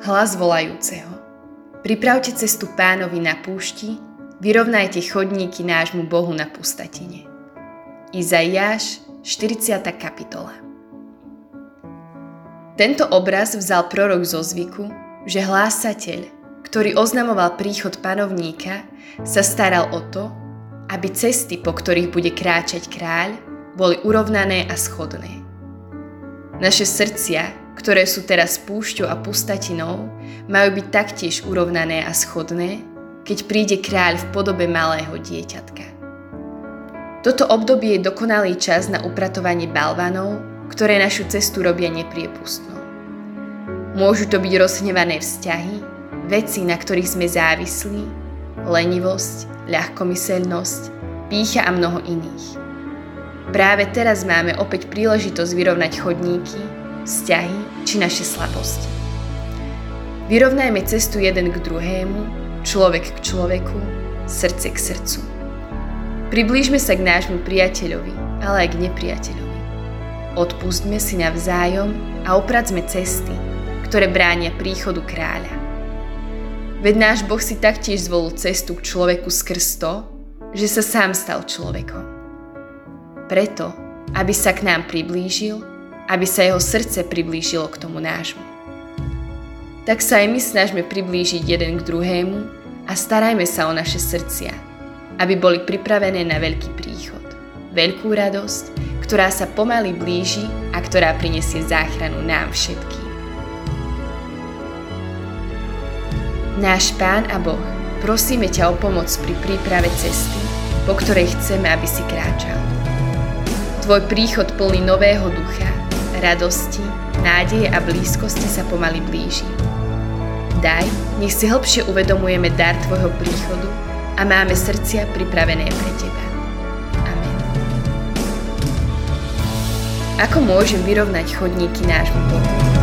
hlas volajúceho. Pripravte cestu pánovi na púšti, vyrovnajte chodníky nášmu Bohu na pustatine. Izaiáš, 40. kapitola Tento obraz vzal prorok zo zvyku, že hlásateľ, ktorý oznamoval príchod panovníka, sa staral o to, aby cesty, po ktorých bude kráčať kráľ, boli urovnané a schodné. Naše srdcia, ktoré sú teraz púšťou a pustatinou, majú byť taktiež urovnané a schodné, keď príde kráľ v podobe malého dieťatka. Toto obdobie je dokonalý čas na upratovanie balvanov, ktoré našu cestu robia nepriepustnou. Môžu to byť rozhnevané vzťahy, veci, na ktorých sme závislí, lenivosť, ľahkomyselnosť, pícha a mnoho iných. Práve teraz máme opäť príležitosť vyrovnať chodníky, vzťahy či naše slabosti. Vyrovnajme cestu jeden k druhému, človek k človeku, srdce k srdcu. Priblížme sa k nášmu priateľovi, ale aj k nepriateľovi. Odpustme si navzájom a opracme cesty, ktoré bránia príchodu kráľa. Veď náš Boh si taktiež zvolil cestu k človeku skrz to, že sa sám stal človekom. Preto, aby sa k nám priblížil, aby sa jeho srdce priblížilo k tomu nášmu. Tak sa aj my snažme priblížiť jeden k druhému a starajme sa o naše srdcia, aby boli pripravené na veľký príchod, veľkú radosť, ktorá sa pomaly blíži a ktorá prinesie záchranu nám všetkým. Náš Pán a Boh, prosíme ťa o pomoc pri príprave cesty, po ktorej chceme, aby si kráčal. Tvoj príchod plný nového ducha, radosti, nádeje a blízkosti sa pomaly blíži. Daj, nech si hlbšie uvedomujeme dar Tvojho príchodu a máme srdcia pripravené pre Teba. Amen. Ako môžem vyrovnať chodníky nášmu Bohu?